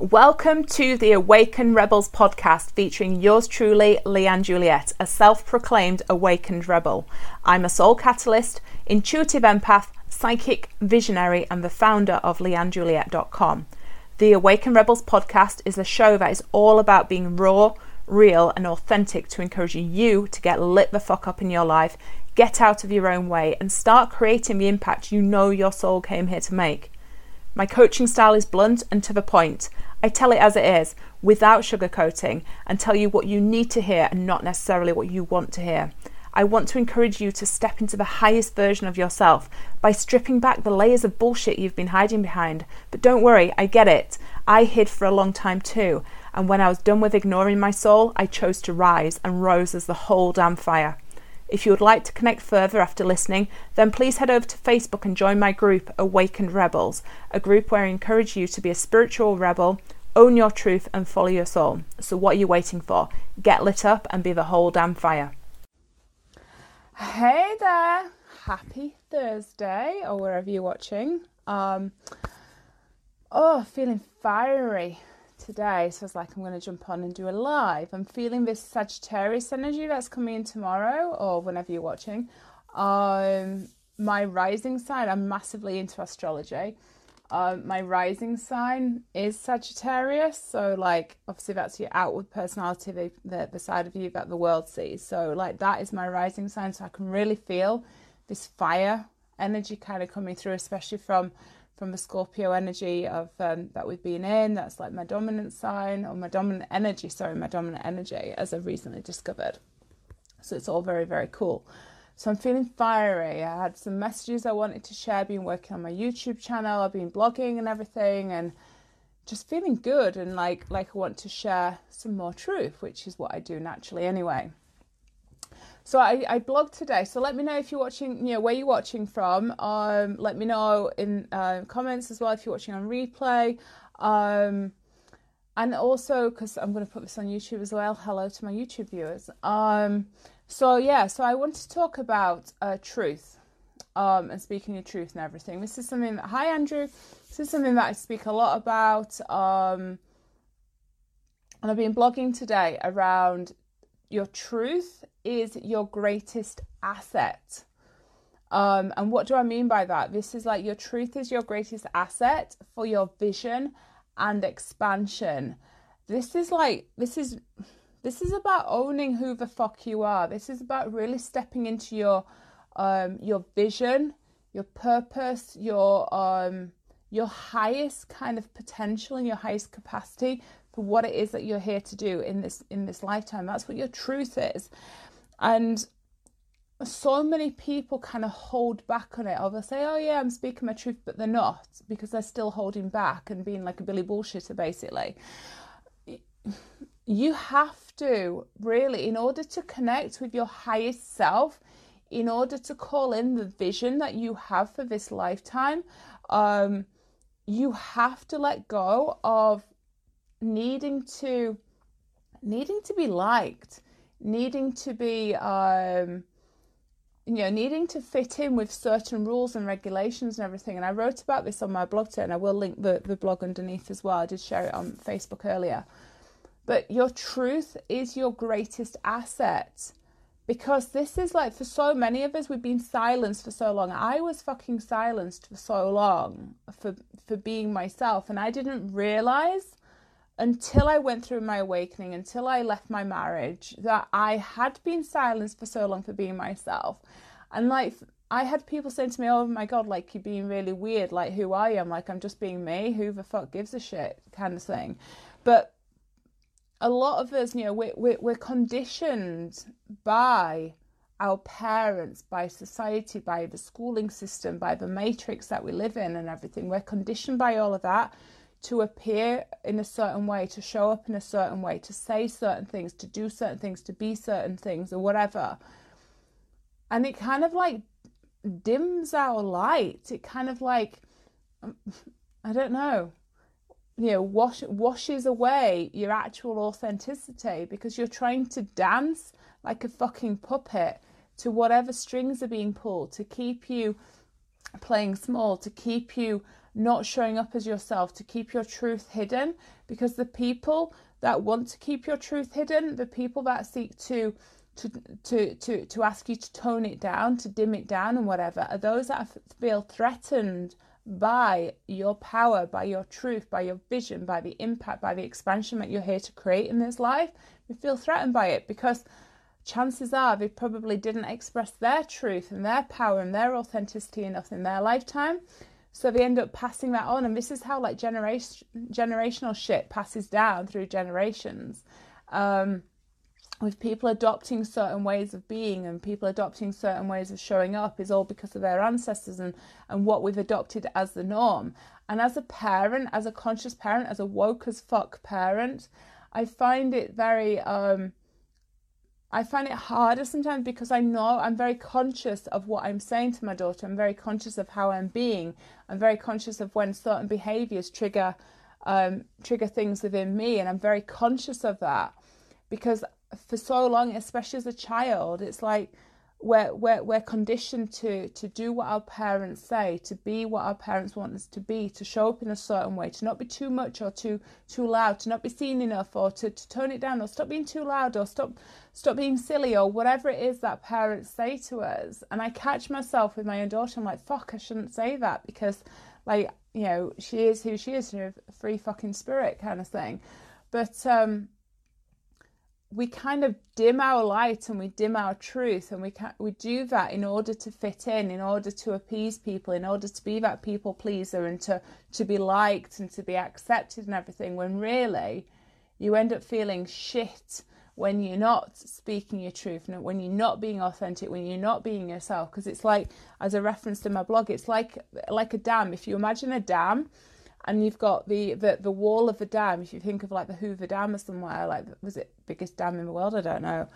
Welcome to the Awakened Rebels podcast featuring yours truly, Leanne Juliette, a self proclaimed awakened rebel. I'm a soul catalyst, intuitive empath, psychic visionary, and the founder of leannejuliette.com. The Awakened Rebels podcast is a show that is all about being raw, real, and authentic to encourage you to get lit the fuck up in your life, get out of your own way, and start creating the impact you know your soul came here to make. My coaching style is blunt and to the point. I tell it as it is, without sugarcoating, and tell you what you need to hear and not necessarily what you want to hear. I want to encourage you to step into the highest version of yourself by stripping back the layers of bullshit you've been hiding behind. But don't worry, I get it. I hid for a long time too, and when I was done with ignoring my soul, I chose to rise and rose as the whole damn fire. If you would like to connect further after listening, then please head over to Facebook and join my group, Awakened Rebels, a group where I encourage you to be a spiritual rebel, own your truth, and follow your soul. So, what are you waiting for? Get lit up and be the whole damn fire. Hey there! Happy Thursday, or wherever you're watching. Um, oh, feeling fiery today, so I was like, I'm going to jump on and do a live. I'm feeling this Sagittarius energy that's coming in tomorrow or whenever you're watching. Um, my rising sign, I'm massively into astrology. Um, my rising sign is Sagittarius, so like obviously that's your outward personality, the, the, the side of you that the world sees. So like that is my rising sign, so I can really feel this fire energy kind of coming through, especially from from the Scorpio energy of um, that we've been in. That's like my dominant sign or my dominant energy. Sorry, my dominant energy, as I've recently discovered. So it's all very very cool. So I'm feeling fiery. I had some messages I wanted to share. Been working on my YouTube channel. I've been blogging and everything, and just feeling good and like like I want to share some more truth, which is what I do naturally anyway. So I, I blogged today. So let me know if you're watching, you know, where you're watching from. Um, let me know in uh, comments as well if you're watching on replay. Um, and also, because I'm going to put this on YouTube as well. Hello to my YouTube viewers. Um, so yeah, so I want to talk about uh, truth um, and speaking of truth and everything. This is something that, hi Andrew, this is something that I speak a lot about. Um, and I've been blogging today around your truth is your greatest asset. Um, and what do I mean by that? This is like your truth is your greatest asset for your vision and expansion. This is like, this is. This is about owning who the fuck you are. This is about really stepping into your um, your vision, your purpose, your um, your highest kind of potential and your highest capacity for what it is that you're here to do in this in this lifetime. That's what your truth is. And so many people kind of hold back on it, or they'll say, "Oh yeah, I'm speaking my truth," but they're not because they're still holding back and being like a Billy bullshitter, basically. You have to really, in order to connect with your highest self, in order to call in the vision that you have for this lifetime, um, you have to let go of needing to needing to be liked, needing to be um, you know, needing to fit in with certain rules and regulations and everything. And I wrote about this on my blog today, and I will link the, the blog underneath as well. I did share it on Facebook earlier. But your truth is your greatest asset. Because this is like for so many of us, we've been silenced for so long. I was fucking silenced for so long for for being myself, and I didn't realize until I went through my awakening, until I left my marriage, that I had been silenced for so long for being myself. And like, I had people saying to me, Oh my God, like, you're being really weird. Like, who are you? I'm like, I'm just being me. Who the fuck gives a shit? kind of thing. But a lot of us, you know, we're, we're, we're conditioned by our parents, by society, by the schooling system, by the matrix that we live in and everything. We're conditioned by all of that to appear in a certain way, to show up in a certain way, to say certain things, to do certain things, to be certain things, or whatever. And it kind of like dims our light. It kind of like, um, I don't know, you know, wash, washes away your actual authenticity because you're trying to dance like a fucking puppet to whatever strings are being pulled to keep you playing small, to keep you not showing up as yourself, to keep your truth hidden, because the people that want to keep your truth hidden, the people that seek to to to to to ask you to tone it down, to dim it down and whatever, are those that feel threatened by your power, by your truth, by your vision, by the impact, by the expansion that you're here to create in this life. We feel threatened by it because chances are they probably didn't express their truth and their power and their authenticity enough in their lifetime. So they end up passing that on, and this is how like generation generational shit passes down through generations. Um, with people adopting certain ways of being and people adopting certain ways of showing up is all because of their ancestors and, and what we've adopted as the norm. And as a parent, as a conscious parent, as a woke as fuck parent, I find it very um, I find it harder sometimes because I know I'm very conscious of what I'm saying to my daughter. I'm very conscious of how I'm being. I'm very conscious of when certain behaviors trigger um, trigger things within me, and I'm very conscious of that because for so long, especially as a child, it's like we're, we're, we're conditioned to, to do what our parents say, to be what our parents want us to be, to show up in a certain way, to not be too much or too too loud, to not be seen enough or to, to tone it down or stop being too loud or stop stop being silly or whatever it is that parents say to us. And I catch myself with my own daughter, I'm like, fuck, I shouldn't say that because like, you know, she is who she is, a free fucking spirit kind of thing. But um we kind of dim our light and we dim our truth and we can we do that in order to fit in in order to appease people in order to be that people pleaser and to to be liked and to be accepted and everything when really you end up feeling shit when you're not speaking your truth when you're not being authentic when you're not being yourself. Because it's like as a reference to my blog it's like like a dam. If you imagine a dam and you've got the, the the wall of the dam. If you think of like the Hoover Dam or somewhere, like was it biggest dam in the world? I don't know.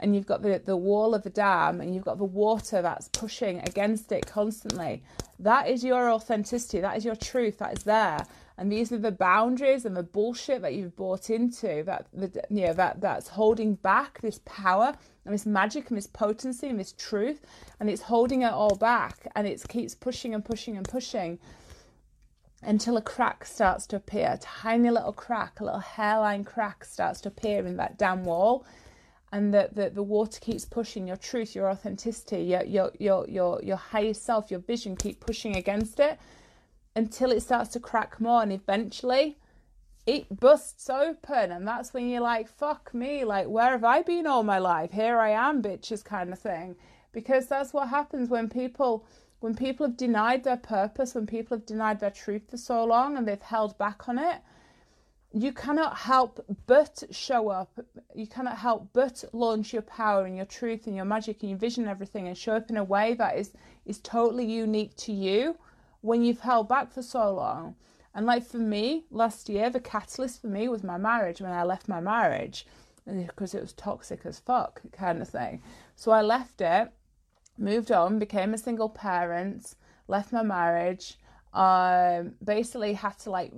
And you've got the the wall of the dam, and you've got the water that's pushing against it constantly. That is your authenticity. That is your truth. That is there. And these are the boundaries and the bullshit that you've bought into. That the you know that that's holding back this power and this magic and this potency and this truth, and it's holding it all back, and it keeps pushing and pushing and pushing until a crack starts to appear, a tiny little crack, a little hairline crack starts to appear in that damn wall. And the, the, the water keeps pushing your truth, your authenticity, your, your, your, your, your higher self, your vision keep pushing against it until it starts to crack more. And eventually it busts open. And that's when you're like, fuck me, like, where have I been all my life? Here I am, bitches, kind of thing. Because that's what happens when people when people have denied their purpose, when people have denied their truth for so long and they've held back on it, you cannot help but show up. You cannot help but launch your power and your truth and your magic and your vision and everything and show up in a way that is is totally unique to you when you've held back for so long. And like for me, last year, the catalyst for me was my marriage when I left my marriage because it was toxic as fuck kind of thing. So I left it moved on, became a single parent, left my marriage, um, basically had to like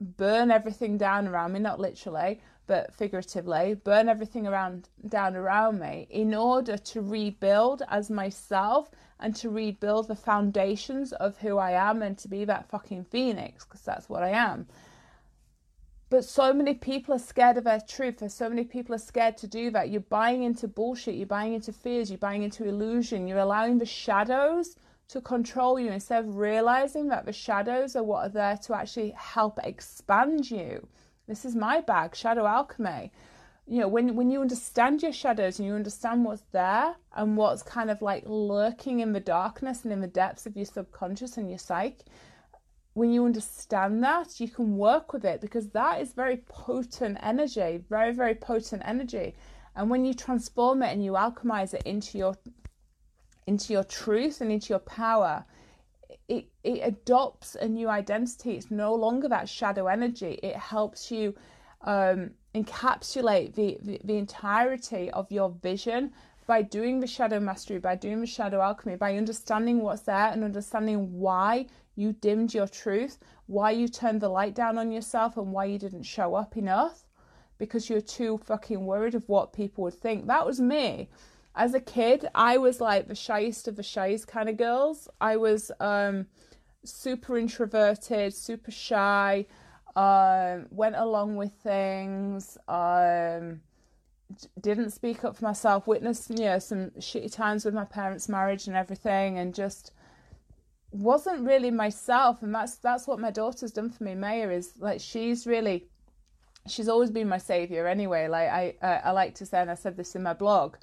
burn everything down around me, not literally, but figuratively, burn everything around down around me in order to rebuild as myself and to rebuild the foundations of who I am and to be that fucking phoenix, because that's what I am. But so many people are scared of their truth. so many people are scared to do that. You're buying into bullshit. You're buying into fears. You're buying into illusion. You're allowing the shadows to control you instead of realizing that the shadows are what are there to actually help expand you. This is my bag, shadow alchemy. You know, when when you understand your shadows and you understand what's there and what's kind of like lurking in the darkness and in the depths of your subconscious and your psyche, when you understand that, you can work with it because that is very potent energy, very, very potent energy. And when you transform it and you alchemize it into your into your truth and into your power, it, it adopts a new identity. It's no longer that shadow energy. It helps you um, encapsulate the, the, the entirety of your vision by doing the shadow mastery, by doing the shadow alchemy, by understanding what's there and understanding why you dimmed your truth, why you turned the light down on yourself, and why you didn't show up enough because you're too fucking worried of what people would think. That was me. As a kid, I was like the shyest of the shyest kind of girls. I was um super introverted, super shy, um, went along with things, um, didn't speak up for myself, witnessed you know some shitty times with my parents' marriage and everything, and just wasn't really myself. And that's that's what my daughter's done for me. Maya is like she's really she's always been my savior anyway. Like I I like to say, and I said this in my blog.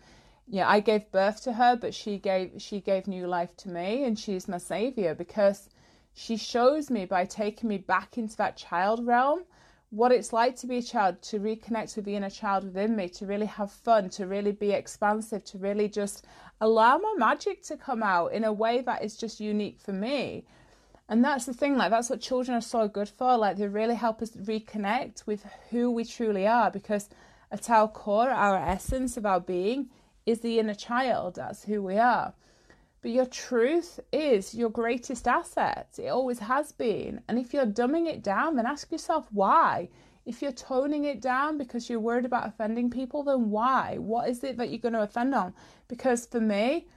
Yeah, I gave birth to her, but she gave she gave new life to me, and she's my savior because she shows me by taking me back into that child realm what it's like to be a child, to reconnect with the inner child within me, to really have fun, to really be expansive, to really just allow my magic to come out in a way that is just unique for me. And that's the thing, like, that's what children are so good for. Like, they really help us reconnect with who we truly are because at our core, our essence of our being is the inner child. That's who we are. But your truth is your greatest asset. It always has been. And if you're dumbing it down, then ask yourself why. If you're toning it down because you're worried about offending people, then why? What is it that you're going to offend on? Because for me,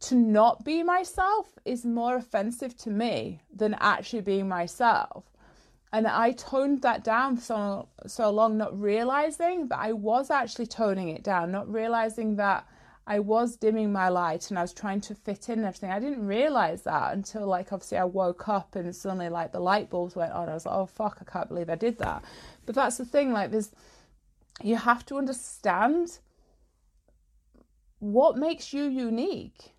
to not be myself is more offensive to me than actually being myself. And I toned that down for so, so long, not realizing that I was actually toning it down, not realizing that I was dimming my light and I was trying to fit in and everything. I didn't realize that until like obviously I woke up and suddenly like the light bulbs went on. I was like, oh fuck, I can't believe I did that. But that's the thing, like there's you have to understand what makes you unique.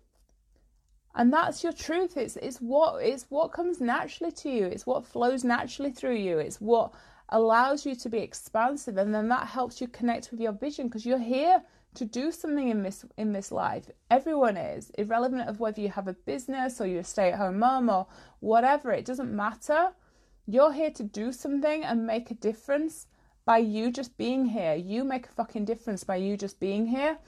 And that's your truth. It's it's what it's what comes naturally to you. It's what flows naturally through you. It's what allows you to be expansive and then that helps you connect with your vision because you're here to do something in this in this life. Everyone is, irrelevant of whether you have a business or you're a stay-at-home mom or whatever, it doesn't matter. You're here to do something and make a difference by you just being here. You make a fucking difference by you just being here.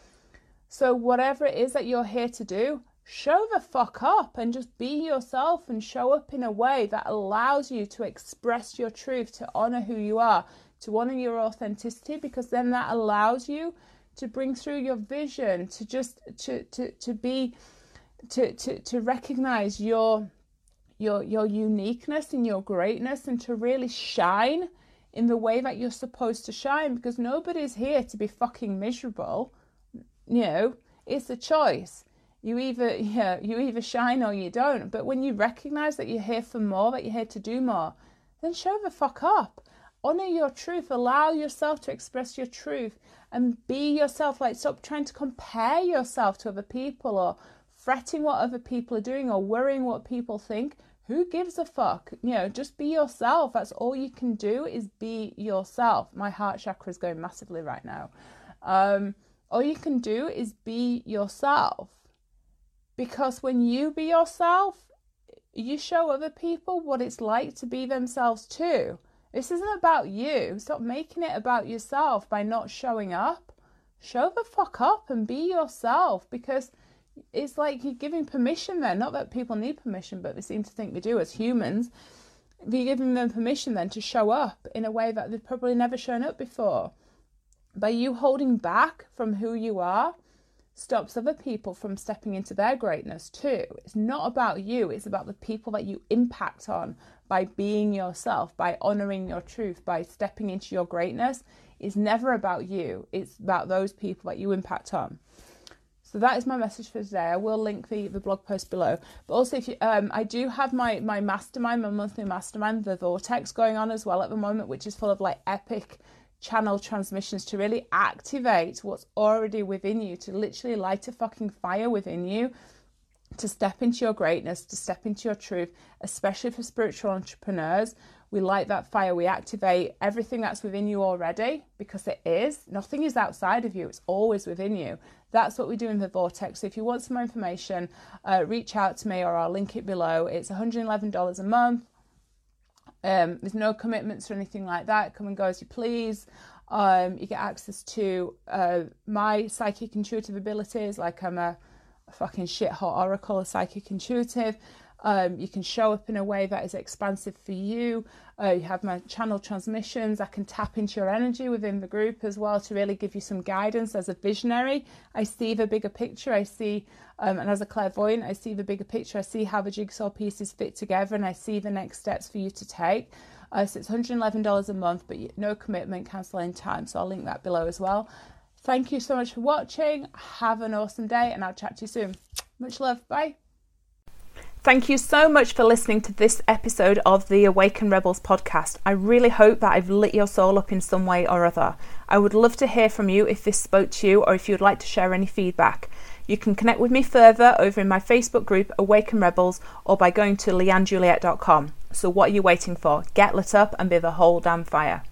So whatever it is that you're here to do, show the fuck up and just be yourself and show up in a way that allows you to express your truth, to honor who you are, to honor your authenticity because then that allows you to bring through your vision, to just to to to be to to to recognize your your your uniqueness and your greatness and to really shine in the way that you're supposed to shine because nobody's here to be fucking miserable. You know, it's a choice. You either yeah, you either shine or you don't. But when you recognize that you're here for more, that you're here to do more, then show the fuck up. Honor your truth. Allow yourself to express your truth and be yourself. Like, stop trying to compare yourself to other people or fretting what other people are doing or worrying what people think. Who gives a fuck? You know, just be yourself. That's all you can do is be yourself. My heart chakra is going massively right now. Um, all you can do is be yourself. Because when you be yourself, you show other people what it's like to be themselves too. This isn't about you. Stop making it about yourself by not showing up. Show the fuck up and be yourself because it's like you're giving permission there. Not that people need permission, but they seem to think we do as humans. You're giving them permission then to show up in a way that they've probably never shown up before. By you holding back from who you are, stops other people from stepping into their greatness too. It's not about you, it's about the people that you impact on by being yourself, by honoring your truth, by stepping into your greatness. It's never about you, it's about those people that you impact on. So that is my message for today. I will link the, the blog post below. But also, if you, um, I do have my my mastermind, my monthly mastermind, the Vortex, going on as well at the moment, which is full of like epic channel transmissions to really activate what's already within you, to literally light a fucking fire within you, to step into your greatness, to step into your truth, especially for spiritual entrepreneurs. We light that fire, we activate everything that's within you already because it is. Nothing is outside of you, it's always within you. That's what we do in the Vortex. So if you want some more information, uh, reach out to me or I'll link it below. It's $111 a month. Um, there's no commitments or anything like that. Come and go as you please. Um, you get access to uh, my psychic intuitive abilities, like I'm a, a fucking shit hot oracle, a psychic intuitive. Um, you can show up in a way that is expansive for you. Uh, you have my channel transmissions. I can tap into your energy within the group as well to really give you some guidance as a visionary. I see the bigger picture. I see, um, and as a clairvoyant, I see the bigger picture. I see how the jigsaw pieces fit together, and I see the next steps for you to take. Uh, so it's $111 a month, but no commitment, cancel any time. So I'll link that below as well. Thank you so much for watching. Have an awesome day, and I'll chat to you soon. Much love. Bye. Thank you so much for listening to this episode of the Awaken Rebels podcast. I really hope that I've lit your soul up in some way or other. I would love to hear from you if this spoke to you or if you'd like to share any feedback. You can connect with me further over in my Facebook group Awaken Rebels or by going to leannejuliette.com. So, what are you waiting for? Get lit up and be the whole damn fire.